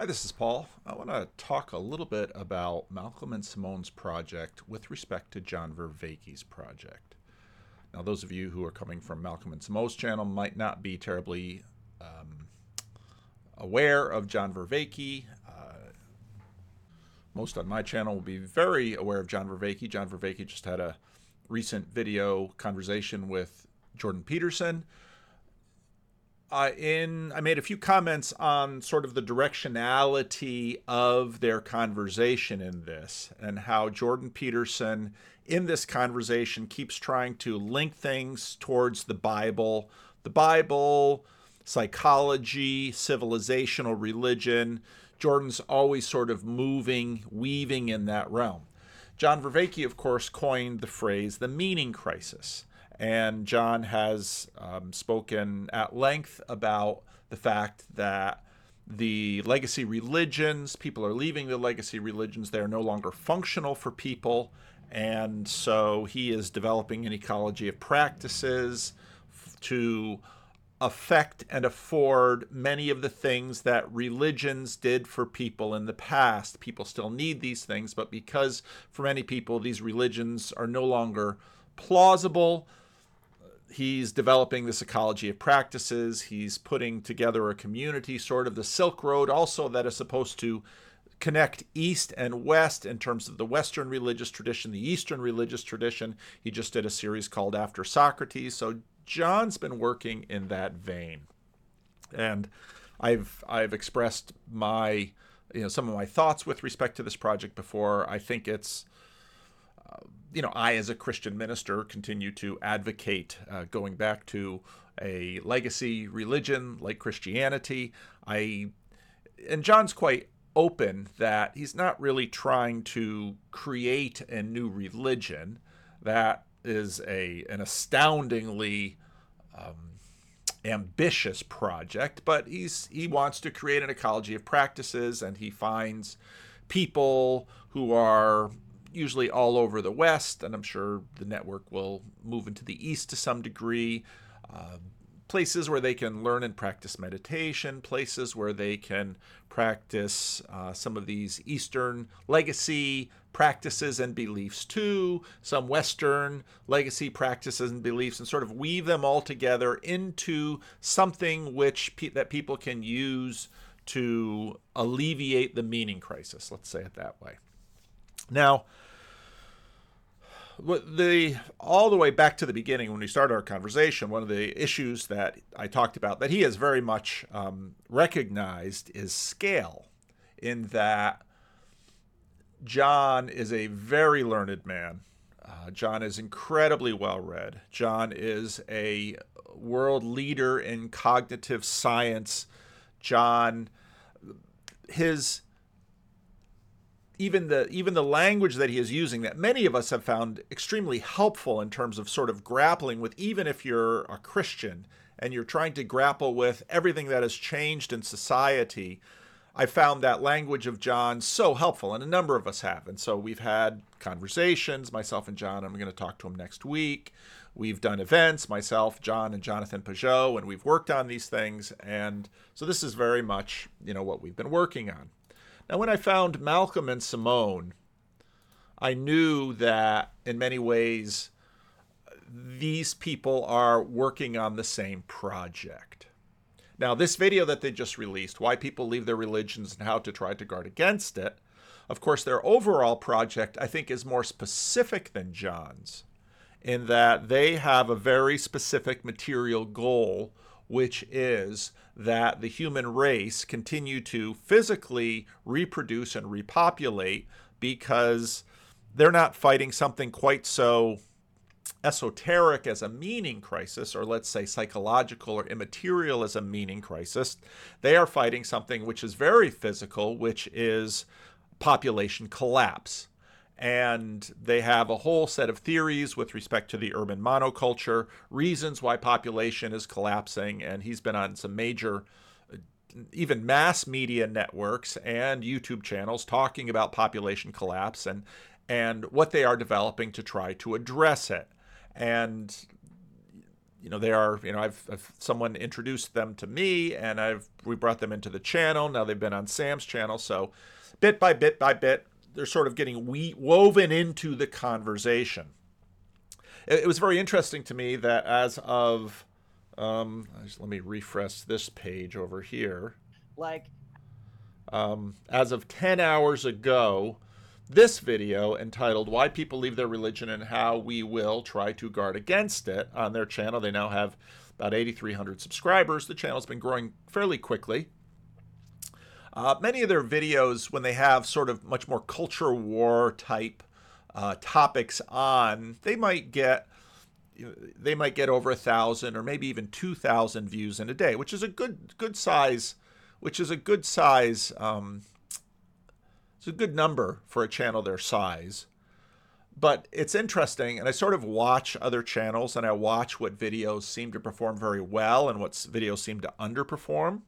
Hi, this is Paul. I want to talk a little bit about Malcolm and Simone's project with respect to John Vervaeke's project. Now, those of you who are coming from Malcolm and Simone's channel might not be terribly um, aware of John Vervaeke. Uh, most on my channel will be very aware of John Vervaeke. John Vervaeke just had a recent video conversation with Jordan Peterson, uh, in I made a few comments on sort of the directionality of their conversation in this and how Jordan Peterson in this conversation keeps trying to link things towards the Bible, the Bible, psychology, civilizational religion. Jordan's always sort of moving, weaving in that realm. John Vervaeke, of course, coined the phrase the meaning crisis. And John has um, spoken at length about the fact that the legacy religions, people are leaving the legacy religions, they're no longer functional for people. And so he is developing an ecology of practices to affect and afford many of the things that religions did for people in the past. People still need these things, but because for many people these religions are no longer plausible, he's developing this ecology of practices. He's putting together a community, sort of the Silk Road, also that is supposed to connect East and West in terms of the Western religious tradition, the Eastern religious tradition. He just did a series called After Socrates. So John's been working in that vein. And I've I've expressed my you know some of my thoughts with respect to this project before. I think it's you know, I, as a Christian minister, continue to advocate uh, going back to a legacy religion like Christianity. I, and John's quite open that he's not really trying to create a new religion. That is a an astoundingly um, ambitious project, but he's he wants to create an ecology of practices, and he finds people who are usually all over the West, and I'm sure the network will move into the East to some degree. Uh, places where they can learn and practice meditation, places where they can practice uh, some of these Eastern legacy practices and beliefs too, some Western legacy practices and beliefs, and sort of weave them all together into something which pe- that people can use to alleviate the meaning crisis. Let's say it that way. Now, the all the way back to the beginning when we started our conversation, one of the issues that I talked about that he has very much um, recognized is scale, in that John is a very learned man. Uh, John is incredibly well read. John is a world leader in cognitive science. John, his even the even the language that he is using that many of us have found extremely helpful in terms of sort of grappling with even if you're a Christian and you're trying to grapple with everything that has changed in society I found that language of John so helpful and a number of us have. And so we've had conversations myself and John I'm going to talk to him next week. We've done events myself John and Jonathan Pageau and we've worked on these things. And so this is very much you know what we've been working on now, when I found Malcolm and Simone, I knew that in many ways these people are working on the same project. Now, this video that they just released, Why People Leave Their Religions and How to Try to Guard Against It, of course, their overall project, I think, is more specific than John's in that they have a very specific material goal which is that the human race continue to physically reproduce and repopulate because they're not fighting something quite so esoteric as a meaning crisis, or let's say psychological or immaterial as a meaning crisis. They are fighting something which is very physical, which is population collapse and they have a whole set of theories with respect to the urban monoculture, reasons why population is collapsing, and he's been on some major uh, even mass media networks and YouTube channels talking about population collapse and and what they are developing to try to address it. And you know they are you know I've, I've, someone introduced them to me and I've we brought them into the channel now they've been on Sam's channel so bit by bit by bit they're sort of getting we- woven into the conversation it, it, was very interesting to me that as of um, let me refresh this page over here like um, as of 10 hours ago this video entitled Why People Leave Their Religion and How We Will Try to Guard Against It on their channel. They now have about 8,300 subscribers. The channel's been growing fairly quickly. Uh, many of their videos, when they have sort of much more culture war type uh, topics on, they might get they might get over a thousand or maybe even two thousand views in a day, which is a good good size, which is a good size um, it's a good number for a channel their size. But it's interesting, and I sort of watch other channels and I watch what videos seem to perform very well and what videos seem to underperform.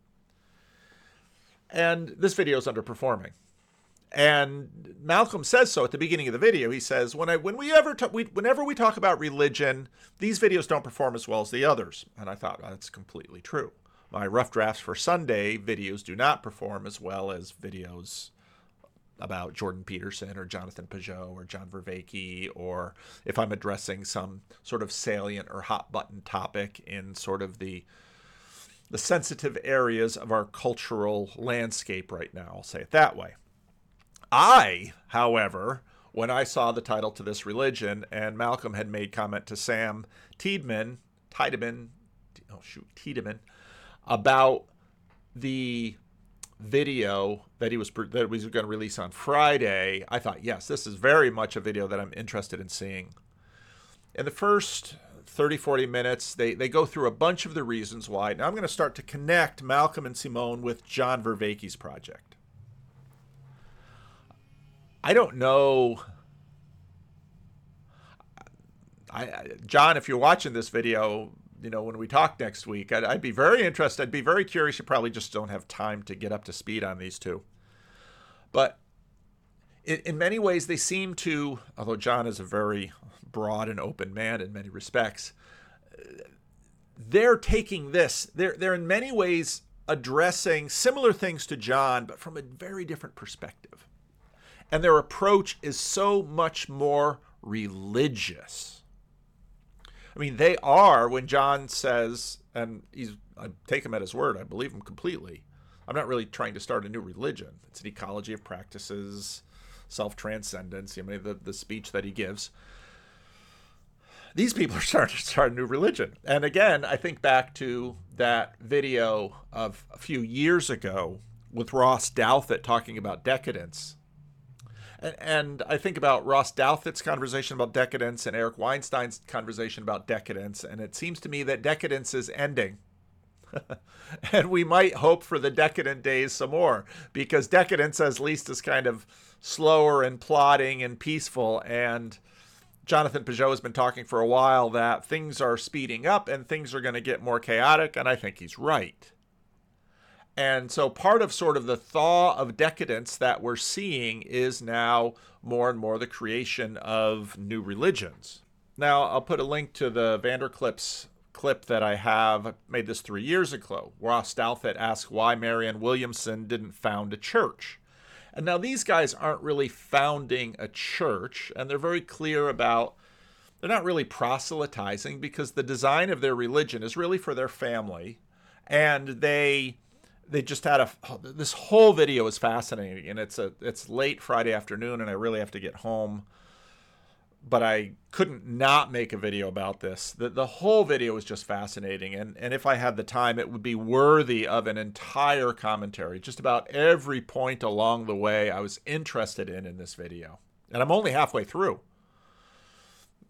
And this video is underperforming. And Malcolm says so at the beginning of the video. He says, "When I when we ever talk, we, whenever we talk about religion, these videos don't perform as well as the others." And I thought well, that's completely true. My rough drafts for Sunday videos do not perform as well as videos about Jordan Peterson or Jonathan Pageau or John Vervaeke, or if I'm addressing some sort of salient or hot button topic in sort of the the sensitive areas of our cultural landscape right now. I'll say it that way. I, however, when I saw the title to this religion and Malcolm had made comment to Sam Tideman, Tideman, oh shoot, Tideman, about the video that he was that was going to release on Friday, I thought, yes, this is very much a video that I'm interested in seeing. In the first 30, 40 minutes, they, they go through a bunch of the reasons why. Now I'm going to start to connect Malcolm and Simone with John Vervaeke's project. I don't know. I, John, if you're watching this video, you know, when we talk next week, I'd, I'd, be very interested. I'd be very curious. You probably just don't have time to get up to speed on these two. But in, in many ways, they seem to, although John is a very broad and open man in many respects, they're taking this, they're, they're in many ways addressing similar things to John, but from a very different perspective. And their approach is so much more religious I mean, they are when John says, and he's I take him at his word. I believe him completely. I'm not really trying to start a new religion. It's an ecology of practices, self transcendence. You know, the the speech that he gives. These people are starting to start a new religion. And again, I think back to that video of a few years ago with Ross Douthat talking about decadence and, and I think about Ross Douthat's conversation about decadence and Eric Weinstein's conversation about decadence, and it seems to me that decadence is ending. and we might hope for the decadent days some more because decadence at least is kind of slower and plodding and peaceful and Jonathan Pageau has been talking for a while that things are speeding up and things are going to get more chaotic and I think he's right. And so part of sort of the thaw of decadence that we're seeing is now more and more the creation of new religions. Now, I'll put a link to the VanderKlips clip that I have. I made this three years ago. Ross Douthat asked why Marianne Williamson didn't found a church. And now these guys aren't really founding a church, and they're very clear about they're not really proselytizing because the design of their religion is really for their family. And they they just had a this whole video is fascinating and it's a it's late Friday afternoon and I really have to get home but I couldn't not make a video about this. The the whole video is just fascinating and and if I had the time it would be worthy of an entire commentary. Just about every point along the way I was interested in in this video. And I'm only halfway through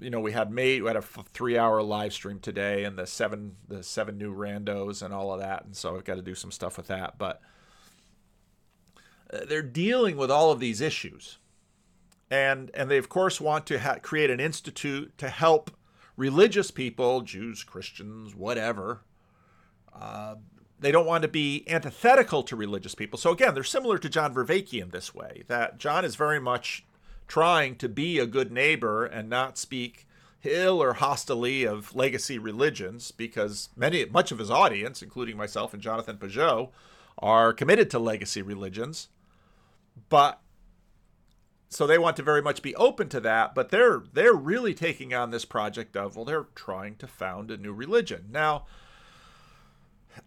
you know, we had made we had a three hour live stream today and the seven the seven new randos and all of that, and so I've got to do some stuff with that. But uh, they're dealing with all of these issues, and and they of course want to ha- create an institute to help religious people, Jews, Christians, whatever. Uh, they don't want to be antithetical to religious people. So again, they're similar to John Vervaeke in this way. That John is very much trying to be a good neighbor and not speak ill or hostilely of legacy religions because many much of his audience, including myself and Jonathan Pageau, are committed to legacy religions. But so they want to very much be open to that, but they're they're really taking on this project of well, they're trying to found a new religion. Now,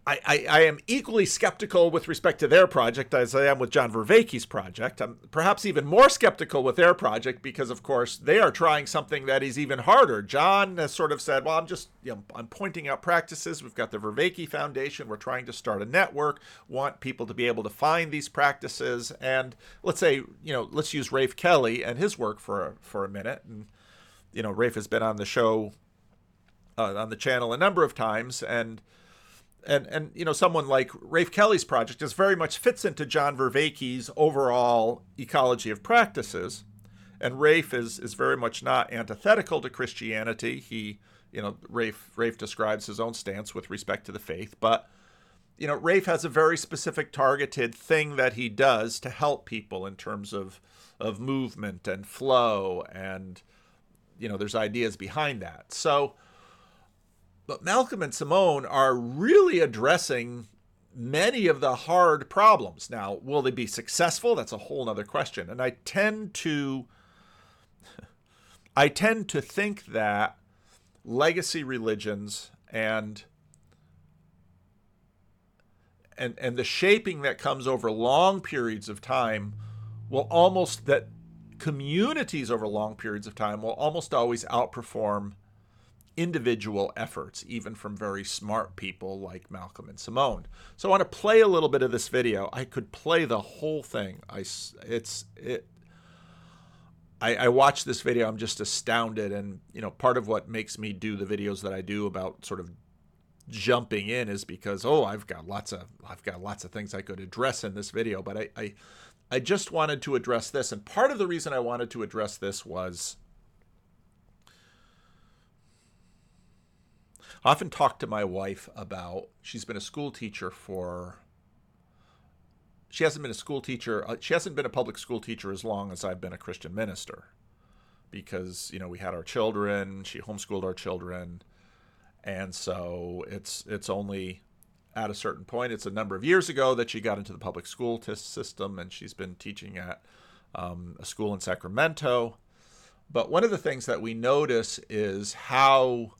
I, I, I, am equally skeptical with respect to their project as I am with John Vervaeke's project. I'm perhaps even more skeptical with their project because, of course, they are trying something that is even harder. John has sort of said, "Well, I'm just you know, I'm pointing out practices. We've got the Vervaeke Foundation. We're trying to start a network. Want people to be able to find these practices. And let's say you know, let's use Rafe Kelly and his work for for a minute. And you know, Rafe has been on the show uh, on the channel a number of times and." And and you know someone like Rafe Kelly's project just very much fits into John Vervaeke's overall ecology of practices, and Rafe is is very much not antithetical to Christianity. He you know Rafe Rafe describes his own stance with respect to the faith, but you know Rafe has a very specific targeted thing that he does to help people in terms of of movement and flow and you know there's ideas behind that. So but Malcolm and Simone are really addressing many of the hard problems. Now, will they be successful? That's a whole other question. And I tend to I tend to think that legacy religions and and and the shaping that comes over long periods of time will almost that communities over long periods of time will almost always outperform individual efforts, even from very smart people like Malcolm and Simone. So I want to play a little bit of this video. I could play the whole thing. I it's it. I, I watch this video. I'm just astounded, and you know, part of what makes me do the videos that I do about sort of jumping in is because oh, I've got lots of I've got lots of things I could address in this video, but I I, I just wanted to address this, and part of the reason I wanted to address this was I often talk to my wife about she's been a school teacher for she hasn't been a school teacher uh, she hasn't been a public school teacher as long as I've been a Christian minister. Because you know we had our children she homeschooled our children. And so it's it's only at a certain point it's a number of years ago that she got into the public school system and she's been teaching at um, a school in Sacramento. But one of the things that we notice is how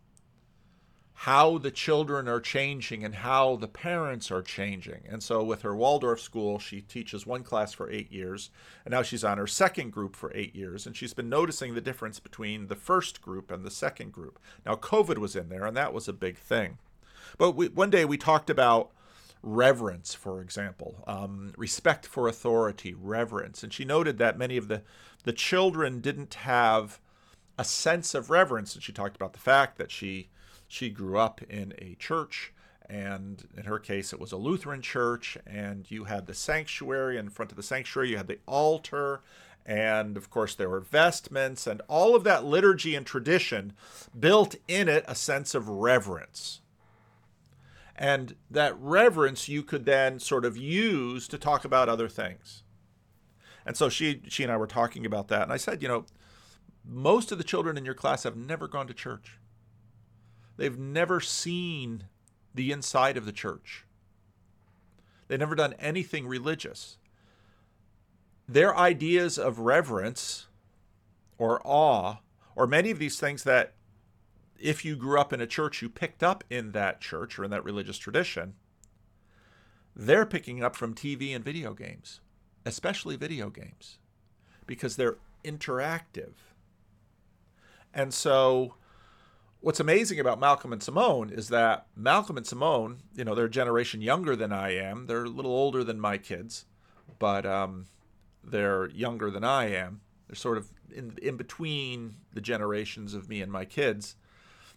how the children are changing and how the parents are changing. And so, with her Waldorf school, she teaches one class for eight years, and now she's on her second group for eight years, and she's been noticing the difference between the first group and the second group. Now, COVID was in there, and that was a big thing. But we, one day we talked about reverence, for example, um, respect for authority, reverence, and she noted that many of the the children didn't have a sense of reverence, and she talked about the fact that she she grew up in a church, and in her case, it was a Lutheran church, and you had the sanctuary. In front of the sanctuary, you had the altar, and of course, there were vestments, and all of that liturgy and tradition built in it a sense of reverence. And that reverence you could then sort of use to talk about other things. And so she she and I were talking about that, and I said, you know, most of the children in your class have never gone to church. They've never seen the inside of the church. They've never done anything religious. Their ideas of reverence or awe, or many of these things that if you grew up in a church, you picked up in that church or in that religious tradition, they're picking up from TV and video games, especially video games, because they're interactive. And so what's amazing about Malcolm and Simone is that Malcolm and Simone, you know, they're a generation younger than I am. They're a little older than my kids, but um, they're younger than I am. They're sort of in, in between the generations of me and my kids.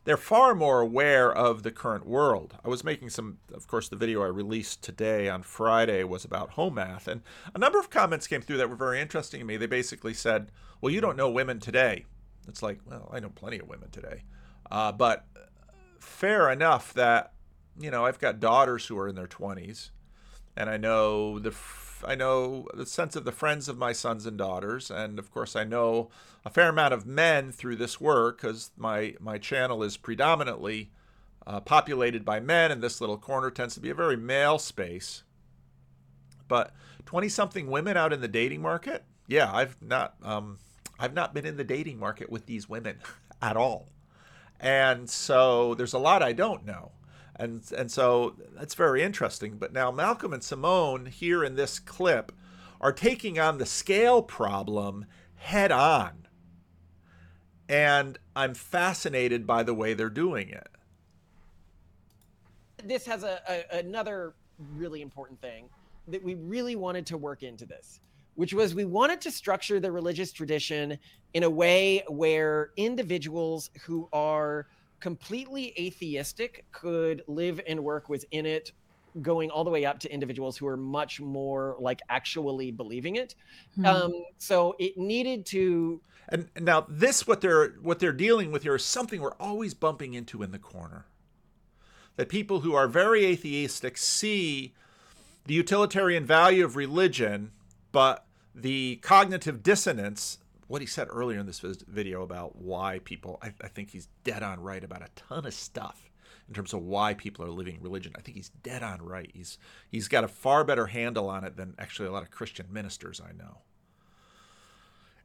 They're far more aware of the current world. I was making some, of course, the video I released today on Friday was about home math, and a number of comments came through that were very interesting to me. They basically said, Well, you don't know women today. It's like, well, I know plenty of women today. Uh, but fair enough that, you know, I've got daughters who are in their 20s, and I know the I know the sense of the friends of my sons and daughters, and of course I know a fair amount of men through this work because my my channel is predominantly uh, populated by men, and this little corner tends to be a very male space. But twenty something women out in the dating market, yeah, I've not um, I've not been in the dating market with these women at all, and so there's a lot I don't know and and so that's very interesting. But now Malcolm and Simone here in this clip are taking on the scale problem head on, and I'm fascinated by the way they're doing it. This has a, a another really important thing that we really wanted to work into this which was we wanted to structure the religious tradition in a way where individuals who are completely atheistic could live and work within it going all the way up to individuals who are much more like actually believing it mm-hmm. um, so it needed to and, and now this what they're what they're dealing with here is something we're always bumping into in the corner that people who are very atheistic see the utilitarian value of religion but the cognitive dissonance what he said earlier in this video about why people, I, I, think he's dead on right about a ton of stuff in terms of why people are living religion. I think he's dead on right. He's he's got a far better handle on it than actually a lot of Christian ministers I know.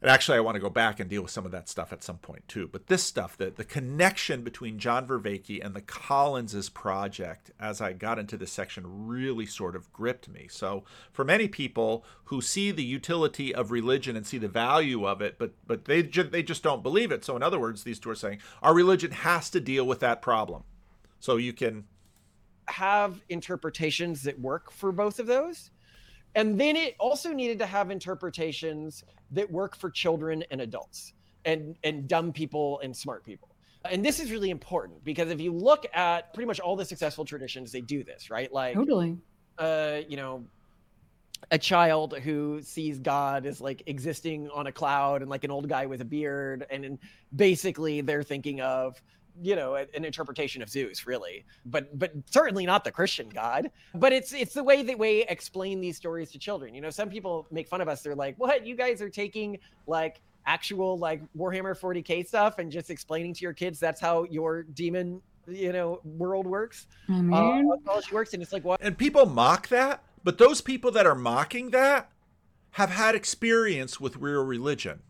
And actually, I want to go back and deal with some of that stuff at some point too. But this stuff, the, the connection between John Vervaeke and the Collinses project, as I got into this section, really sort of gripped me. So, for many people who see the utility of religion and see the value of it, but but they ju- they just don't believe it. So, in other words, these two are saying our religion has to deal with that problem. So you can have interpretations that work for both of those and then it also needed to have interpretations that work for children and adults and and dumb people and smart people. And this is really important because if you look at pretty much all the successful traditions they do this right? Like totally. uh you know a child who sees god as like existing on a cloud and like an old guy with a beard and basically they're thinking of you know an interpretation of zeus really. But but certainly not the christian god. But it's it's the way that we explain these stories to children. You know some people make fun of us. They're like what? You guys are taking like actual like warhammer 40k stuff and just explaining to your kids that's how your demon you know world works? I uh, mean... uh, works. And it's like what? And people mock that but those people that are mocking that have had experience with real religion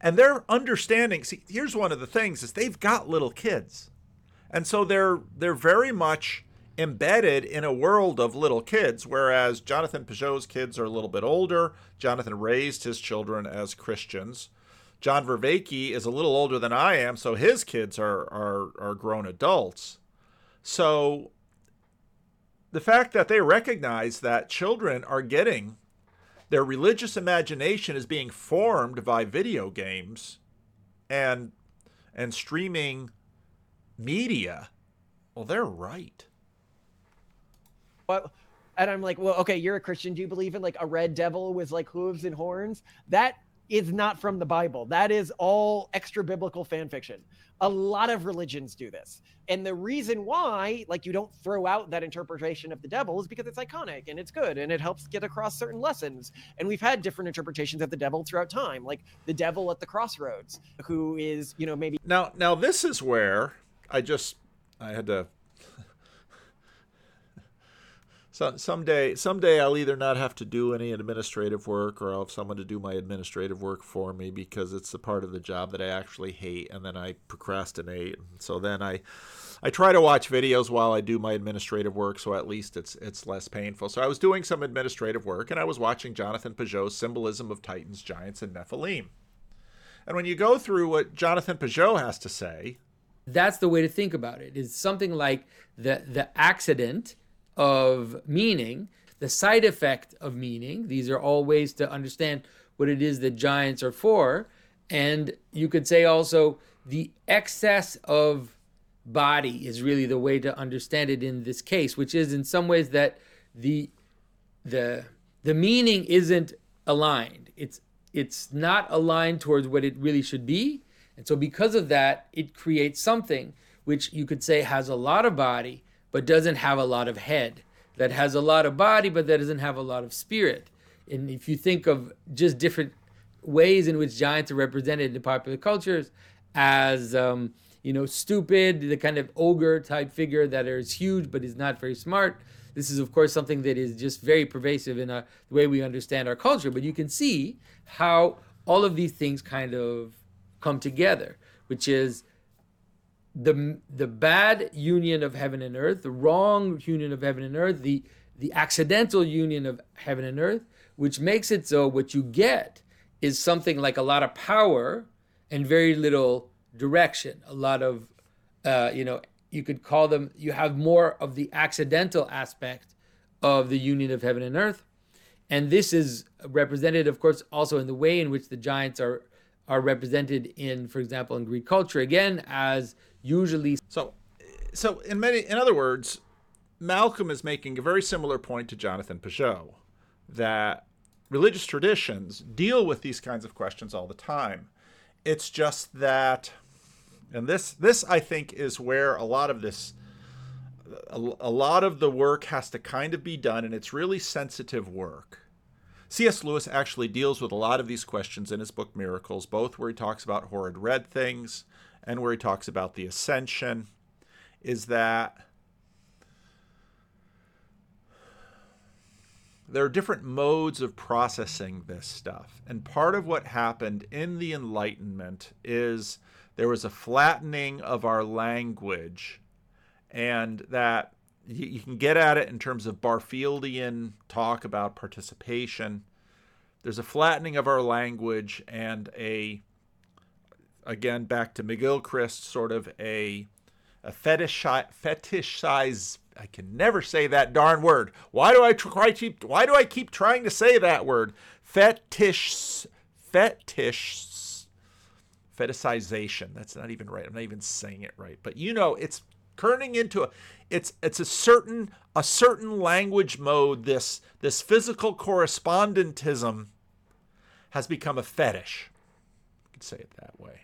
and their understanding see here's one of the things is they've got little kids. And so they're they're very much embedded in a world of little kids whereas jonathan pageau's kids are a little bit older. Jonathan raised his children as christians. John vervaeke is a little older than i am so his kids are are, are grown adults. So the fact that they recognize that children are getting their religious imagination is being formed by video games and and streaming media. Well, they're right. Well, and I'm like, well, okay, you're a Christian. Do you believe in like a red devil with like hooves and horns? That is not from the Bible. That is all extra biblical fan fiction. A lot of religions do this. And the reason why, like, you don't throw out that interpretation of the devil is because it's iconic and it's good and it helps get across certain lessons. And we've had different interpretations of the devil throughout time, like the devil at the crossroads, who is, you know, maybe. Now, now this is where I just, I had to so someday someday I'll either not have to do any administrative work or I'll have someone to do my administrative work for me because it's a part of the job that I actually hate and then I procrastinate. So then I I try to watch videos while I do my administrative work so at least it's it's less painful. So I was doing some administrative work and I was watching Jonathan Pageau's Symbolism of Titans, Giants and Nephilim. And when you go through what Jonathan Pageau has to say, that's the way to think about it. It's something like the the accident of meaning, the side effect of meaning. These are all ways to understand what it is that giants are for. And you could say also the excess of body is really the way to understand it in this case, which is in some ways that the the the meaning isn't aligned. It's it's not aligned towards what it really should be. And so because of that, it creates something which you could say has a lot of body, but doesn't have a lot of head. that has a lot of body but that doesn't have a lot of spirit. And if you think of just different ways in which giants are represented in popular cultures as um, you know stupid, the kind of ogre type figure that is huge but is not very smart. This is of course something that is just very pervasive in our, the way we understand our culture. But you can see how all of these things kind of come together, which is the the bad union of heaven and earth, the wrong union of heaven and earth, the the accidental union of heaven and earth, which makes it so what you get is something like a lot of power and very little direction, a lot of uh, you know you could call them you have more of the accidental aspect of the union of heaven and earth. And this is represented of course also in the way in which the giants are are represented in for example in greek culture again as usually so so in many in other words malcolm is making a very similar point to jonathan pageau that religious traditions deal with these kinds of questions all the time it's just that and this this I think is where a lot of this a, a lot of the work has to kind of be done and it's really sensitive work. C.S. Lewis actually deals with a lot of these questions in his book Miracles, both where he talks about horrid red things and where he talks about the ascension, is that there are different modes of processing this stuff. And part of what happened in the Enlightenment is there was a flattening of our language, and that you, can get at it in terms of Barfieldian talk about participation. There's a flattening of our language and a, again, back to McGilchrist, sort of a, a fetish, fetish size. I can never say that darn word. Why do I try keep? Why do I keep trying to say that word? Fetish, fetish fetishization. That's not even right. I'm not even saying it right. But you know, it's turning into a it's it's a certain a certain language mode this this physical correspondentism has become a fetish. You could say it that way.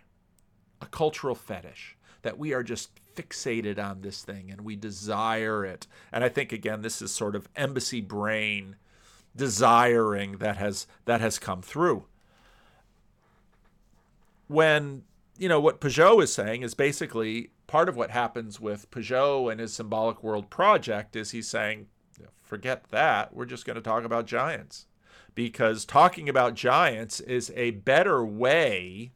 A cultural fetish that we are just fixated on this thing and we desire it. And I think again this is sort of emissary brain desiring that has that has come through. When you know what Pageau is saying is basically part of what happens with Pageau and his symbolic world project is he's saying forget that. We're just going to talk about giants. Because talking about giants is a better way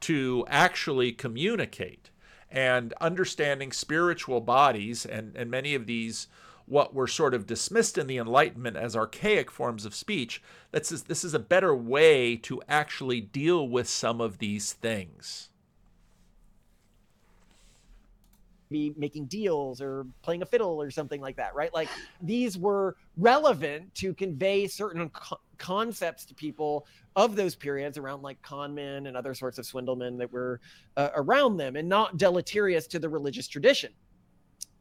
to actually communicate and understanding spiritual bodies and, and many of these what were sort of dismissed in the Enlightenment as archaic forms of speech, this is, this is a better way to actually deal with some of these things. Be making deals or playing a fiddle or something like that, right? Like these were relevant to convey certain concepts to people of those periods around like conmen and other sorts of swindlemen that were uh, around them and not deleterious to the religious tradition.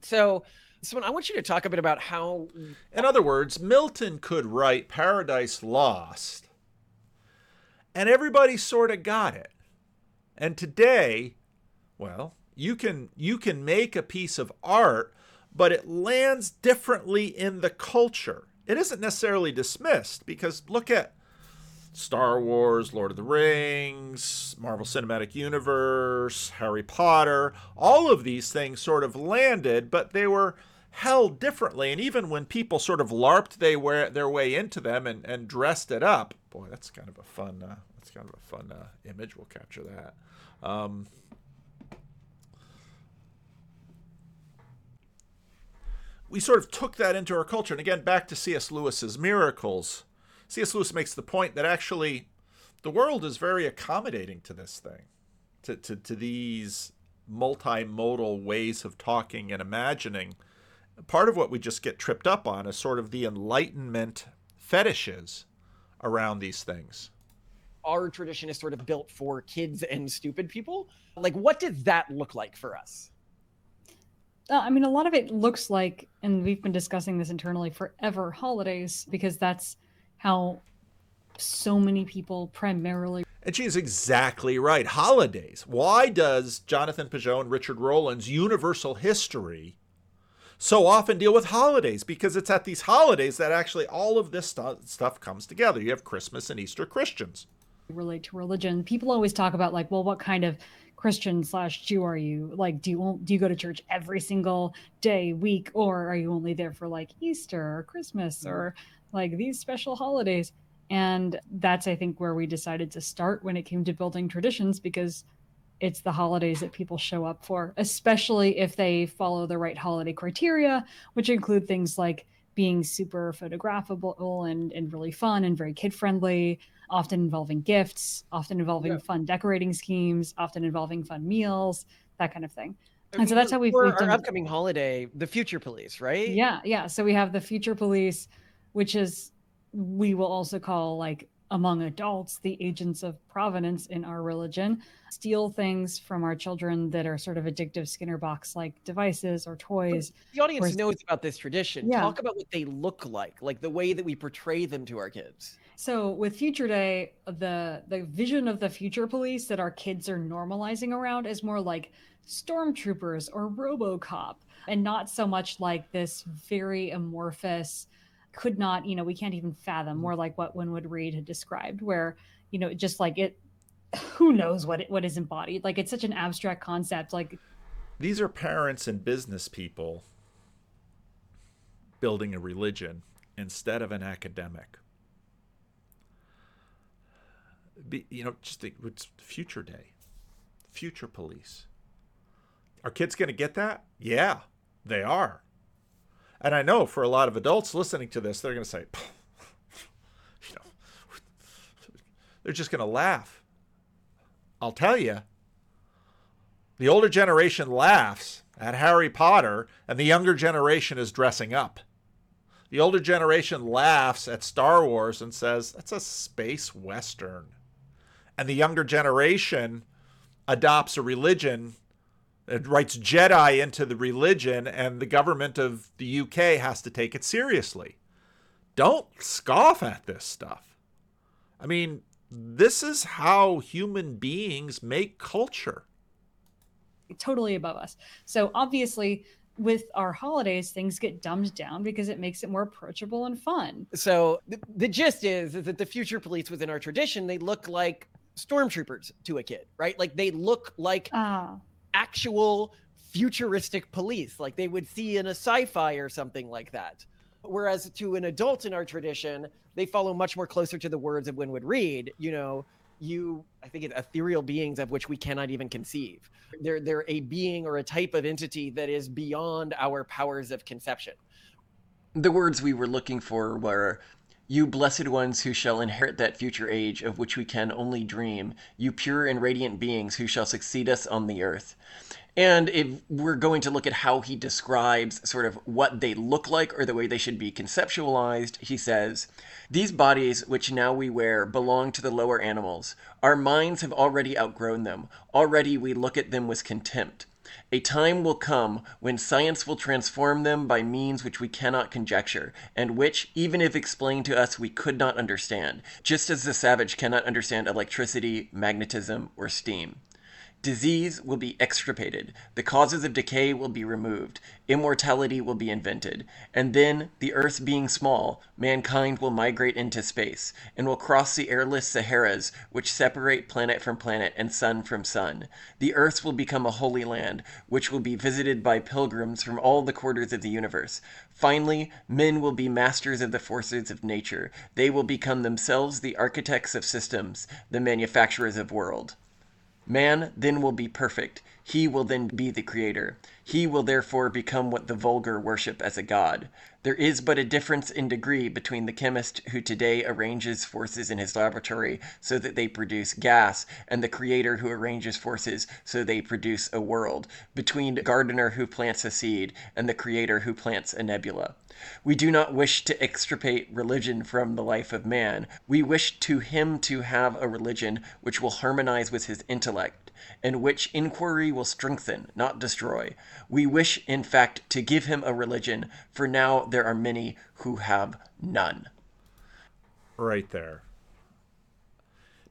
So, so I want you to talk a bit about how. In other words, Milton could write Paradise Lost, and everybody sort of got it. And today, well, you can you can make a piece of art, but it lands differently in the culture. It isn't necessarily dismissed because look at Star Wars, Lord of the Rings, Marvel Cinematic Universe, Harry Potter, all of these things sort of landed, but they were held differently. And even when people sort of larped they wear, their way into them and, and dressed it up, boy, that's kind of a fun, uh, that's kind of a fun uh, image. We'll capture that. Um, we sort of took that into our culture. And again, back to C.S. Lewis's Miracles. C.S. Lewis makes the point that actually the world is very accommodating to this thing, to, to, to these multimodal ways of talking and imagining part of what we just get tripped up on is sort of the enlightenment fetishes around these things. Our tradition is sort of built for kids and stupid people. Like, what did that look like for us? Uh, I mean, a lot of it looks like, and we've been discussing this internally forever, holidays, because that's how so many people primarily. And she's exactly right. Holidays. Why does Jonathan Pageau and Richard Rohlin's Universal History so often deal with holidays because it's at these holidays that actually all of this stu- stuff comes together. You have Christmas and Easter Christians. Relate to religion. People always talk about like, well, what kind of Christian slash Jew are you? Like, do you do you go to church every single day, week, or are you only there for like Easter or Christmas mm-hmm. or like these special holidays? And that's I think where we decided to start when it came to building traditions because it's the holidays that people show up for, especially if they follow the right holiday criteria, which include things like being super photographable and, and really fun and very kid friendly, often involving gifts, often involving yeah. fun decorating schemes, often involving fun meals, that kind of thing. I mean, and so that's how we've, we've done our upcoming holiday, the Future Police, right? Yeah, yeah. So we have the Future Police, which is we will also call like among adults the agents of providence in our religion steal things from our children that are sort of addictive skinner box like devices or toys. But the audience or, knows about this tradition. Yeah. talk about what they look like like the way that we portray them to our kids. So with future day the the vision of the future police that our kids are normalizing around is more like stormtroopers or robocop and not so much like this very amorphous could not, you know, we can't even fathom mm-hmm. more like what Winwood Reade had described, where, you know, just like it, who knows what it, what is embodied? Like it's such an abstract concept. Like these are parents and business people building a religion instead of an academic. Be, you know, just think it's future day, future police. Are kids going to get that? Yeah, they are. And I know for a lot of adults listening to this, they're going to say, you know, they're just going to laugh. I'll tell you, the older generation laughs at Harry Potter, and the younger generation is dressing up. The older generation laughs at Star Wars and says, that's a space western. And the younger generation adopts a religion it writes Jedi into the religion, and the government of the UK has to take it seriously. Don't scoff at this stuff. I mean, this is how human beings make culture. Totally above us. So, obviously, with our holidays, things get dumbed down because it makes it more approachable and fun. So, the, the gist is, is that the future police within our tradition, they look like stormtroopers to a kid, right? Like they look like. Uh actual futuristic police. Like they would see in a sci-fi or something like that. Whereas to an adult in our tradition they follow much more closer to the words of winwood reade you know you i think it's ethereal beings of which we cannot even conceive. They're they're a being or a type of entity that is beyond our powers of conception. The words we were looking for were you blessed ones who shall inherit that future age of which we can only dream, you pure and radiant beings who shall succeed us on the earth. And if we're going to look at how he describes sort of what they look like or the way they should be conceptualized, he says, These bodies which now we wear belong to the lower animals. Our minds have already outgrown them. Already we look at them with contempt. A time will come when science will transform them by means which we cannot conjecture, and which, even if explained to us, we could not understand, just as the savage cannot understand electricity, magnetism, or steam. Disease will be extirpated, the causes of decay will be removed, immortality will be invented, and then, the earth being small, mankind will migrate into space, and will cross the airless Saharas which separate planet from planet and sun from sun. The earth will become a holy land, which will be visited by pilgrims from all the quarters of the universe. Finally, men will be masters of the forces of nature. They will become themselves the architects of systems, the manufacturers of world. Man then will be perfect. He will then be the creator. He will therefore become what the vulgar worship as a god. There is but a difference in degree between the chemist who today arranges forces in his laboratory so that they produce gas and the creator who arranges forces so they produce a world, between the gardener who plants a seed and the creator who plants a nebula. We do not wish to extirpate religion from the life of man. We wish to him to have a religion which will harmonize with his intellect, and which inquiry will strengthen, not destroy. We wish, in fact, to give him a religion, for now there are many who have none. Right there.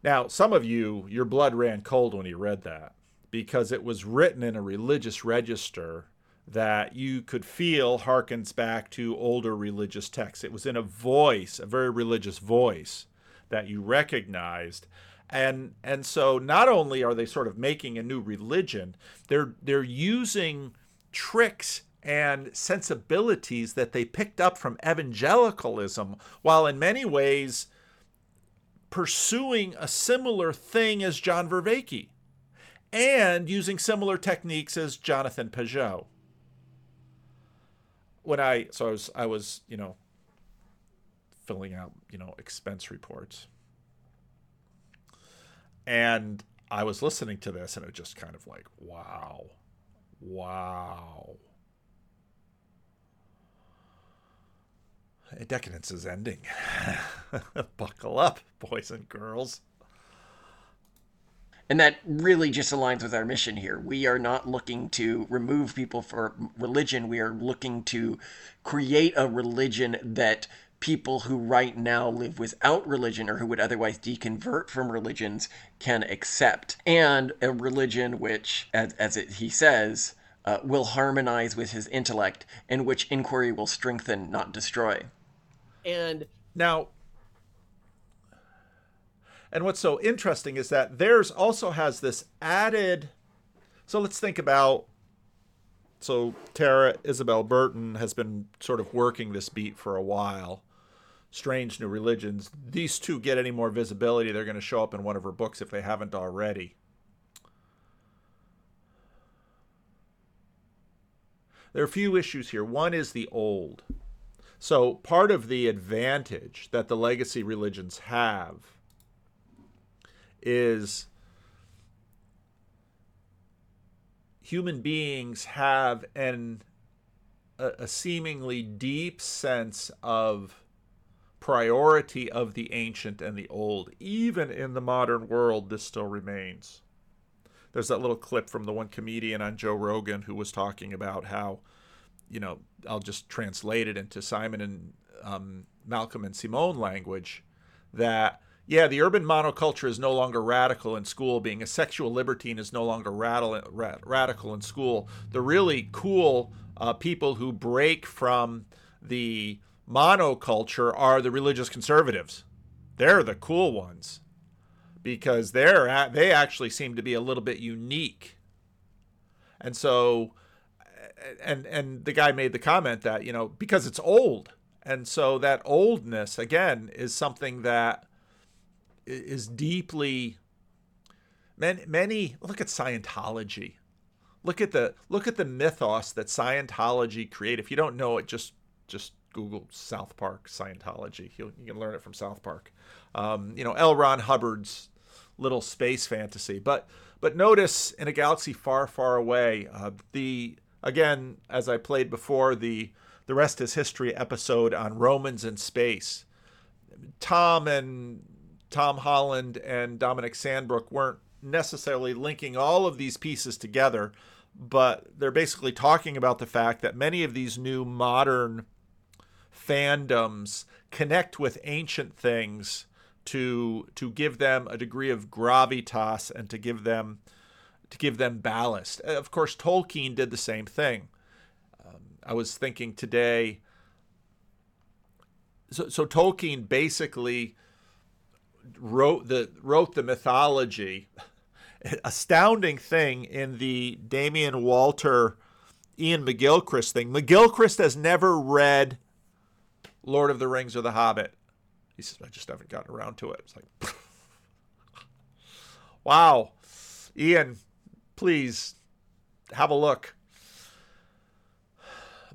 Now, some of you, your blood ran cold when you read that because it was written in a religious register that you could feel harkens back to older religious texts. It was in a voice, a very religious voice that you recognized. And and so not only are they sort of making a new religion, they're they're using tricks and sensibilities that they picked up from evangelicalism while in many ways pursuing a similar thing as John Vervaeke and using similar techniques as Jonathan Pageau. When I so I was I was, you know, filling out, you know, expense reports. And I was listening to this and it was just kind of like, wow. Wow. Decadence is ending. Buckle up, boys and girls. And that really just aligns with our mission here. We are not looking to remove people for religion. We are looking to create a religion that people who right now live without religion or who would otherwise deconvert from religions can accept. And a religion which, as, as it, he says, uh, will harmonize with his intellect, and which inquiry will strengthen, not destroy. And now, and what's so interesting is that theirs also has this added. So let's think about. So Tara Isabel Burton has been sort of working this beat for a while. Strange New Religions. These two get any more visibility, they're going to show up in one of her books if they haven't already. There are a few issues here. One is the old. So, part of the advantage that the legacy religions have is human beings have an a, a, seemingly deep sense of priority of the ancient and the old even in the modern world this still remains there's that little clip from the one comedian on Joe Rogan who was talking about how you know, I'll just translate it into Simon and um, Malcolm and Simone language that, yeah, the urban monoculture is no longer radical in school. Being a sexual libertine is no longer radical in school. The really cool uh, people who break from the monoculture are the religious conservatives. They're the cool ones because they're they actually seem to be a little bit unique. And so and and the guy made the comment that you know because it's old and so that oldness again is something that is deeply many, many look at scientology look at the look at the mythos that scientology create if you don't know it just just google south park scientology. You, you can learn it from south park. Um, you know l. Ron hubbard's little space fantasy. But but notice in a galaxy far far away uh, the Again, as I played before, the the rest is history episode on Romans in space. Tom and Tom Holland and Dominic Sandbrook weren't necessarily linking all of these pieces together, but they're basically talking about the fact that many of these new modern fandoms connect with ancient things to to give them a degree of gravitas and to give them to give them ballast. Uh, of course, Tolkien did the same thing. Um, I was thinking today. So, so Tolkien basically wrote the wrote the mythology. Astounding thing in the Damian Walter, Iain McGilchrist thing. McGilchrist has never read Lord of the Rings or The Hobbit. He says, I just haven't gotten around to it. It's like, wow, Iain, please have a look.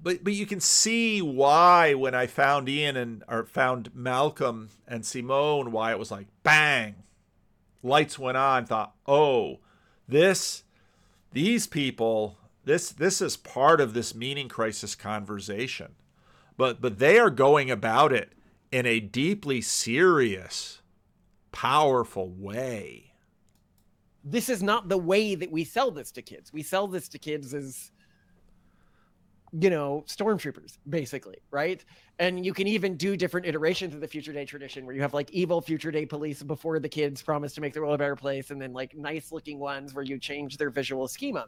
But but you can see why when I found Iain and or found Malcolm and Simone, why it was like bang, lights went on. Thought, oh, this, these people, this this is part of this meaning crisis conversation, but but they are going about it in a deeply serious, powerful way this is not the way that we sell this to kids. We sell this to kids as you know, stormtroopers, basically, right? And you can even do different iterations of the future day tradition where you have like evil future day police before the kids promise to make the world a better place, and then like nice looking ones where you change their visual schema.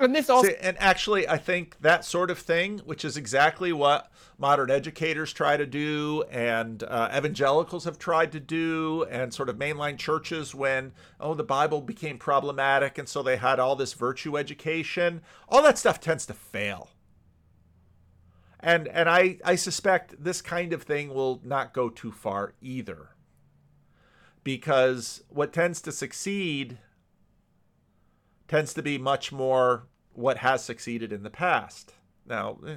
And this also See, and actually, I think that sort of thing, which is exactly what modern educators try to do, and uh, evangelicals have tried to do, and sort of mainline churches when oh the Bible became problematic, and so they had all this virtue education. All that stuff tends to fail. And and I I suspect this kind of thing will not go too far either. Because what tends to succeed tends to be much more what has succeeded in the past. Now, eh,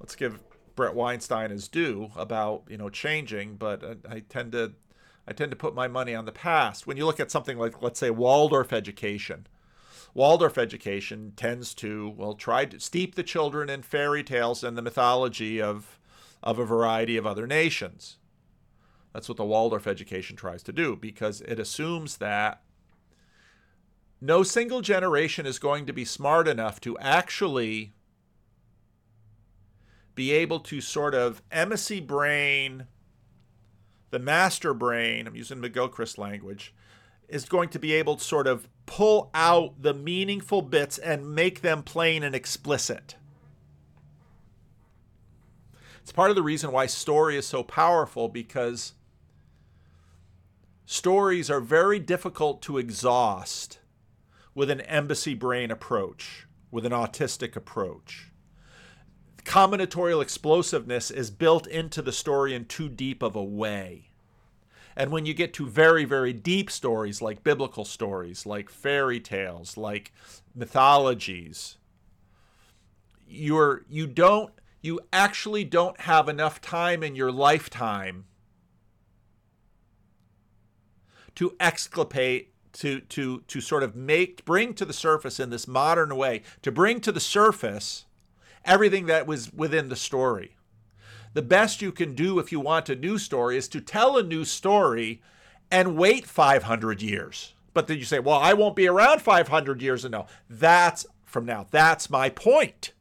let's give Brett Weinstein his due about you know changing, but I, I tend to I tend to put my money on the past. When you look at something like let's say Waldorf education, Waldorf education tends to well try to steep the children in fairy tales and the mythology of of a variety of other nations. That's what the Waldorf education tries to do because it assumes that no single generation is going to be smart enough to actually be able to sort of emissary brain the master brain, I'm using McGilchrist language, is going to be able to sort of pull out the meaningful bits and make them plain and explicit. It's part of the reason why story is so powerful because stories are very difficult to exhaust with an emissary brain approach, with an autistic approach. Combinatorial explosiveness is built into the story in too deep of a way. And when you get to very, very deep stories like biblical stories, like fairy tales, like mythologies, you're you don't you actually don't have enough time in your lifetime to exculpate to to to sort of make bring to the surface in this modern way to bring to the surface everything that was within the story. The best you can do if you want a new story is to tell a new story and wait 500 years. But then you say well i won't be around 500 years and no. That's from now that's my point.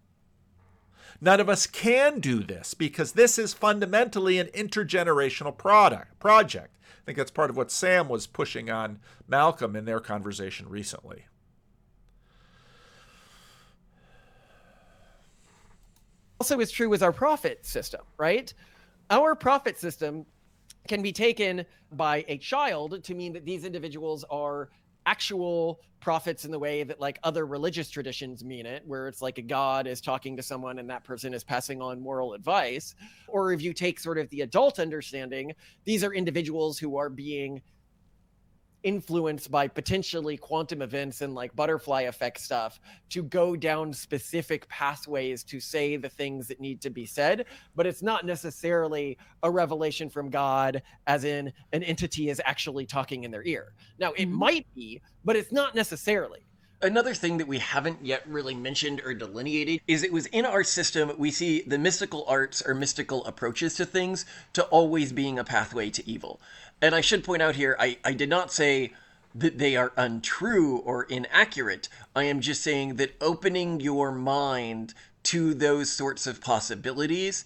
None of us can do this because this is fundamentally an intergenerational product project think that's part of what Sam was pushing on Malcolm in their conversation recently. Also, is true with our prophet system, right? Our prophet system can be taken by a child to mean that these individuals are actual prophets in the way that like other religious traditions mean it where it's like a god is talking to someone and that person is passing on moral advice. Or if you take sort of the adult understanding these are individuals who are being influenced by potentially quantum events and like butterfly effect stuff to go down specific pathways to say the things that need to be said but it's not necessarily a revelation from god as in an entity is actually talking in their ear now it mm-hmm. might be but it's not necessarily Another thing that we haven't yet really mentioned or delineated is it was in our system we see the mystical arts or mystical approaches to things to always being a pathway to evil. And I should point out here, I, I did not say that they are untrue or inaccurate. I am just saying that opening your mind to those sorts of possibilities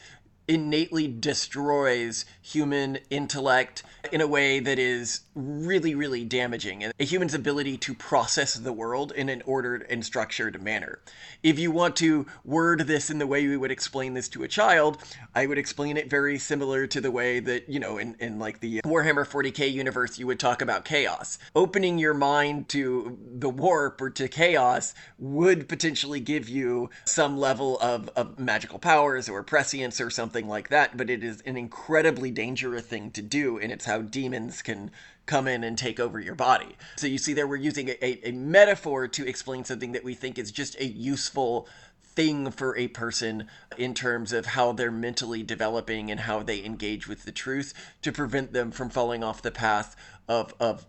innately destroys human intellect in a way that is really, really damaging. A human's ability to process the world in an ordered and structured manner. If you want to word this in the way we would explain this to a child, I would explain it very similar to the way that, you know, in, in like the Warhammer 40k universe, you would talk about chaos. Opening your mind to the warp or to chaos would potentially give you some level of, of magical powers or prescience or something something like that, but it is an incredibly dangerous thing to do, and it's how demons can come in and take over your body. So you see there we're using a, a, metaphor to explain something that we think is just a useful thing for a person in terms of how they're mentally developing and how they engage with the truth to prevent them from falling off the path of, of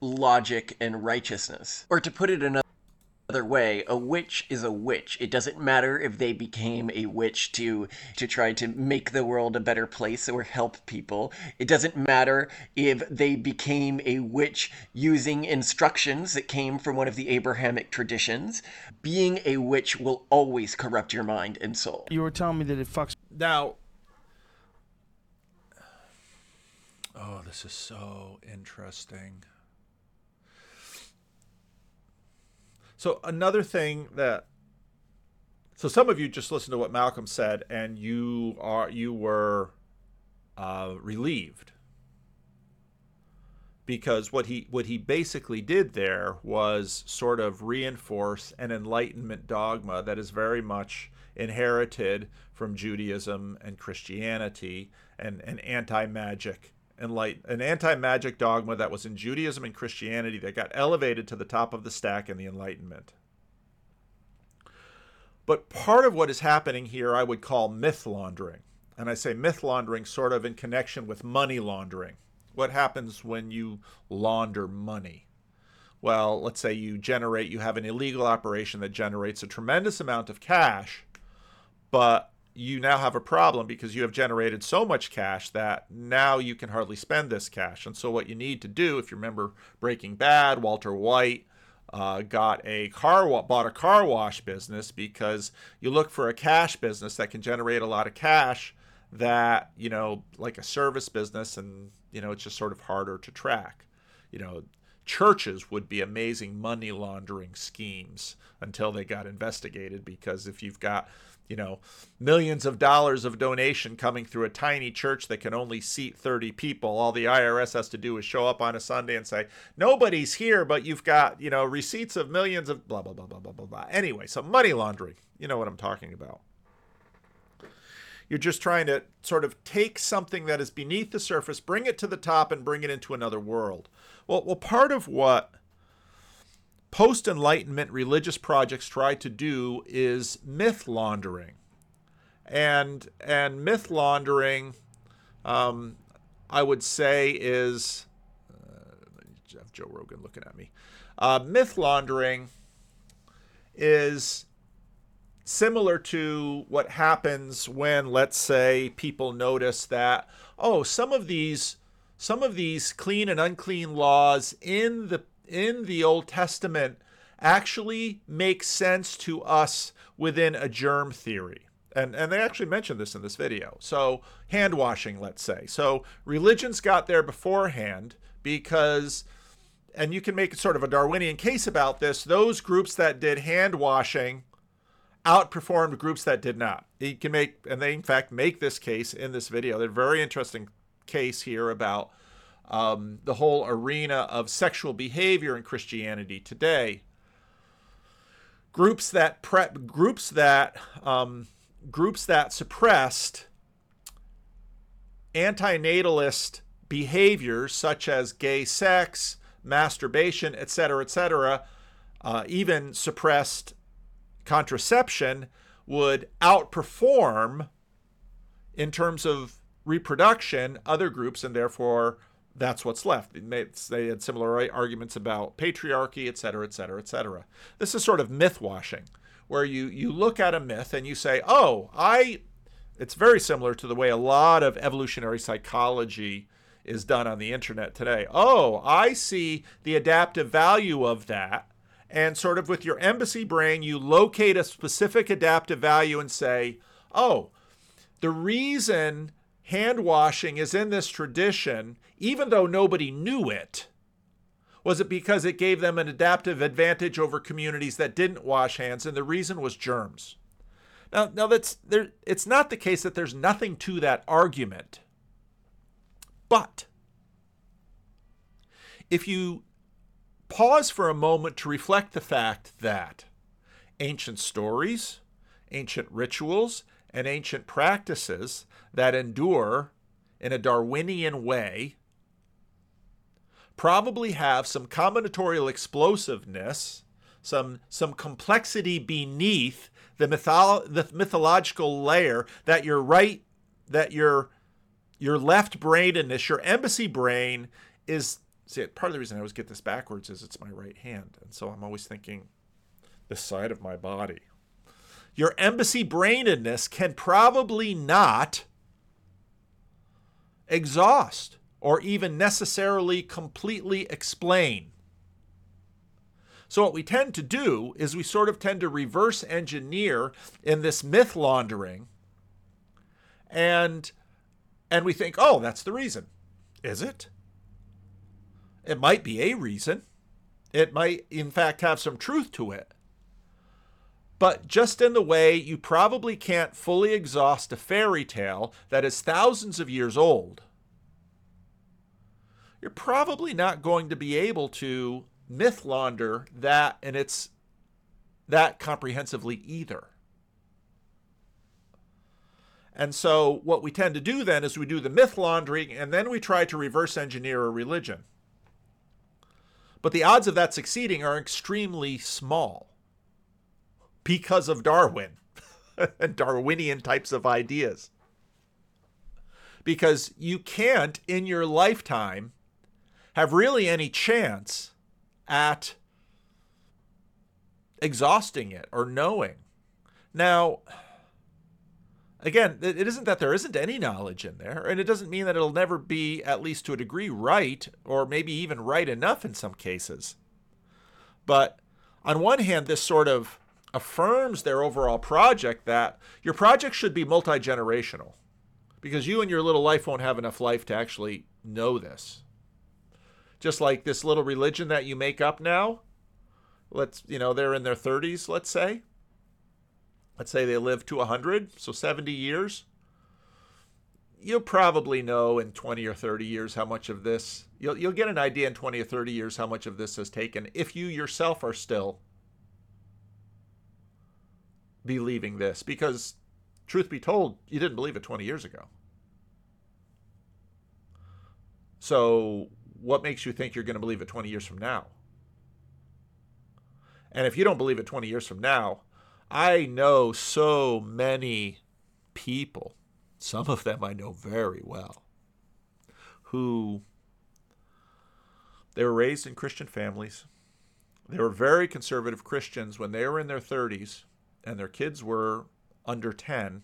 logic and righteousness. Or to put it another other way, a witch is a witch. It doesn't matter if they became a witch to to try to make the world a better place or help people. It doesn't matter if they became a witch using instructions that came from one of the Abrahamic traditions. Being a witch will always corrupt your mind and soul. You were telling me that it fucks now. Oh, this is so interesting. So another thing that so some of you just listened to what Malcolm said and you are you were uh, relieved. Because what he what he basically did there was sort of reinforce an enlightenment dogma that is very much inherited from Judaism and Christianity and an anti-magic enlight an anti-magic dogma that was in Judaism and Christianity that got elevated to the top of the stack in the enlightenment. But part of what is happening here I would call myth laundering. And I say myth laundering sort of in connection with money laundering what happens when you launder money? Well, let's say you generate, you have an illegal operation that generates a tremendous amount of cash, but you now have a problem because you have generated so much cash that now you can hardly spend this cash. And so, what you need to do, if you remember Breaking Bad, Walter White uh, got a car, bought a car wash business because you look for a cash business that can generate a lot of cash that you know, like a service business, and you know, it's just sort of harder to track. You know, churches would be amazing money laundering schemes until they got investigated because if you've got you know millions of dollars of donation coming through a tiny church that can only seat 30 people all the IRS has to do is show up on a Sunday and say nobody's here but you've got you know receipts of millions of blah blah blah blah blah blah blah anyway so money laundering you know what I'm talking about you're just trying to sort of take something that is beneath the surface, bring it to the top, and bring it into another world. Well, well, part of what post Enlightenment religious projects try to do is myth laundering, and and myth laundering, um, I would say is. Uh, have Joe Rogan looking at me. Uh, myth laundering is similar to what happens when let's say people notice that oh some of these some of these clean and unclean laws in the in the Old Testament actually make sense to us within a germ theory. And, and they actually mentioned this in this video. So, hand washing, let's say. So, religions got there beforehand because, and you can make sort of a Darwinian case about this, those groups that did hand washing outperformed groups that did not. You can make, and they in fact make this case in this video. They're very interesting case here about um, the whole arena of sexual behavior in Christianity today. Groups that pre- groups that um, groups that suppressed antinatalist behaviors such as gay sex, masturbation, etc., etc., uh, even suppressed contraception would outperform in terms of reproduction other groups and therefore that's what's left. They had similar arguments about patriarchy et cetera et cetera et cetera. This is sort of myth washing where you you look at a myth and you say oh i it's very similar to the way a lot of evolutionary psychology is done on the internet today. Oh i see the adaptive value of that and sort of with your emissary brain, you locate a specific adaptive value and say, oh, the reason hand washing is in this tradition, even though nobody knew it, was it because it gave them an adaptive advantage over communities that didn't wash hands, and the reason was germs. Now, now that's there. It's not the case that there's nothing to that argument, but if you pause for a moment to reflect the fact that ancient stories, ancient rituals, and ancient practices that endure in a Darwinian way probably have some combinatorial explosiveness, some, some complexity beneath the, mytholo- the mythological layer that your right, that your, your left brainedness, your emissary brain is see part of the reason I always get this backwards is it's my right hand, and so I'm always thinking this side of my body. Your emissary brainedness can probably not exhaust or even necessarily completely explain. So, what we tend to do is we sort of tend to reverse engineer in this myth laundering, and and we think, oh, that's the reason. Is it? It might be a reason. It might, in fact, have some truth to it. But just in the way you probably can't fully exhaust a fairy tale that is thousands of years old, you're probably not going to be able to myth launder that and it's that comprehensively either. And so what we tend to do then is we do the myth laundering and then we try to reverse engineer a religion. But the odds of that succeeding are extremely small because of Darwin and Darwinian types of ideas. Because you can't, in your lifetime, have really any chance at exhausting it or knowing. Now, again, it isn't that there isn't any knowledge in there, and it doesn't mean that it'll never be, at least to a degree, right, or maybe even right enough in some cases. But on one hand, this sort of affirms their overall project that your project should be multi generational because you and your little life won't have enough life to actually know this. Just like this little religion that you make up now, let's, you know, they're in their 30s, let's say. Let's say they live to 100, so 70 years. You'll probably know in 20 or 30 years how much of this, you'll, you'll get an idea in 20 or 30 years how much of this has taken if you yourself are still believing this because truth be told you didn't believe it 20 years ago. So what makes you think you're going to believe it 20 years from now? And if you don't believe it 20 years from now i know so many people some of them i know very well who they were raised in christian families. They were very conservative christians when they were in their 30s and their kids were under 10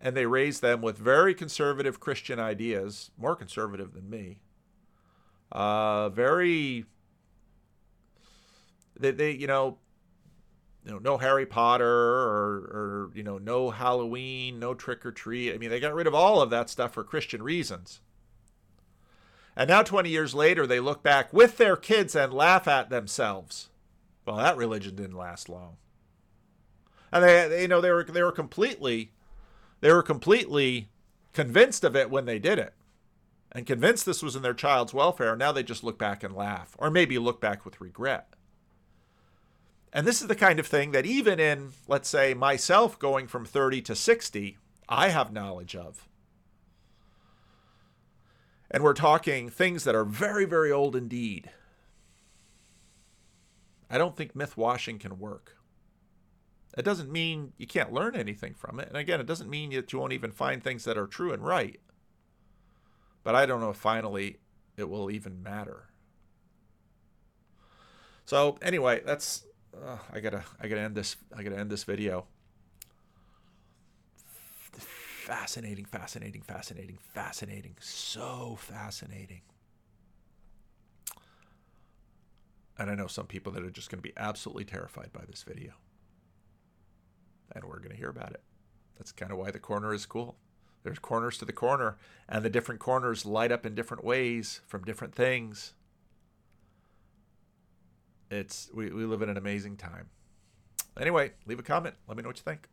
and they raised them with very conservative christian ideas more conservative than me uh, very they, they you know you know, no Harry Potter or, or, you know, no Halloween, no trick or treat. I mean, they got rid of all of that stuff for Christian reasons. And now, 20 years later, they look back with their kids and laugh at themselves. Well, that religion didn't last long and they, you know they were they were completely they were completely convinced of it when they did it and convinced this was in their child's welfare. Now they just look back and laugh or maybe look back with regret. And this is the kind of thing that even in let's say myself going from 30 to 60 i have knowledge of. And we're talking things that are very very old indeed. I don't think myth washing can work it doesn't mean you can't learn anything from it. And again, it doesn't mean that you won't even find things that are true and right. But I don't know if finally it will even matter. So anyway, that's uh, I gotta I gotta end this I gotta end this video. Fascinating, fascinating, fascinating, fascinating, so fascinating. And I know some people that are just going to be absolutely terrified by this video and we're going to hear about it. That's kind of why the corner is cool. There's corners to the corner, and the different corners light up in different ways from different things. It's we, we live in an amazing time. Anyway, leave a comment. Let me know what you think.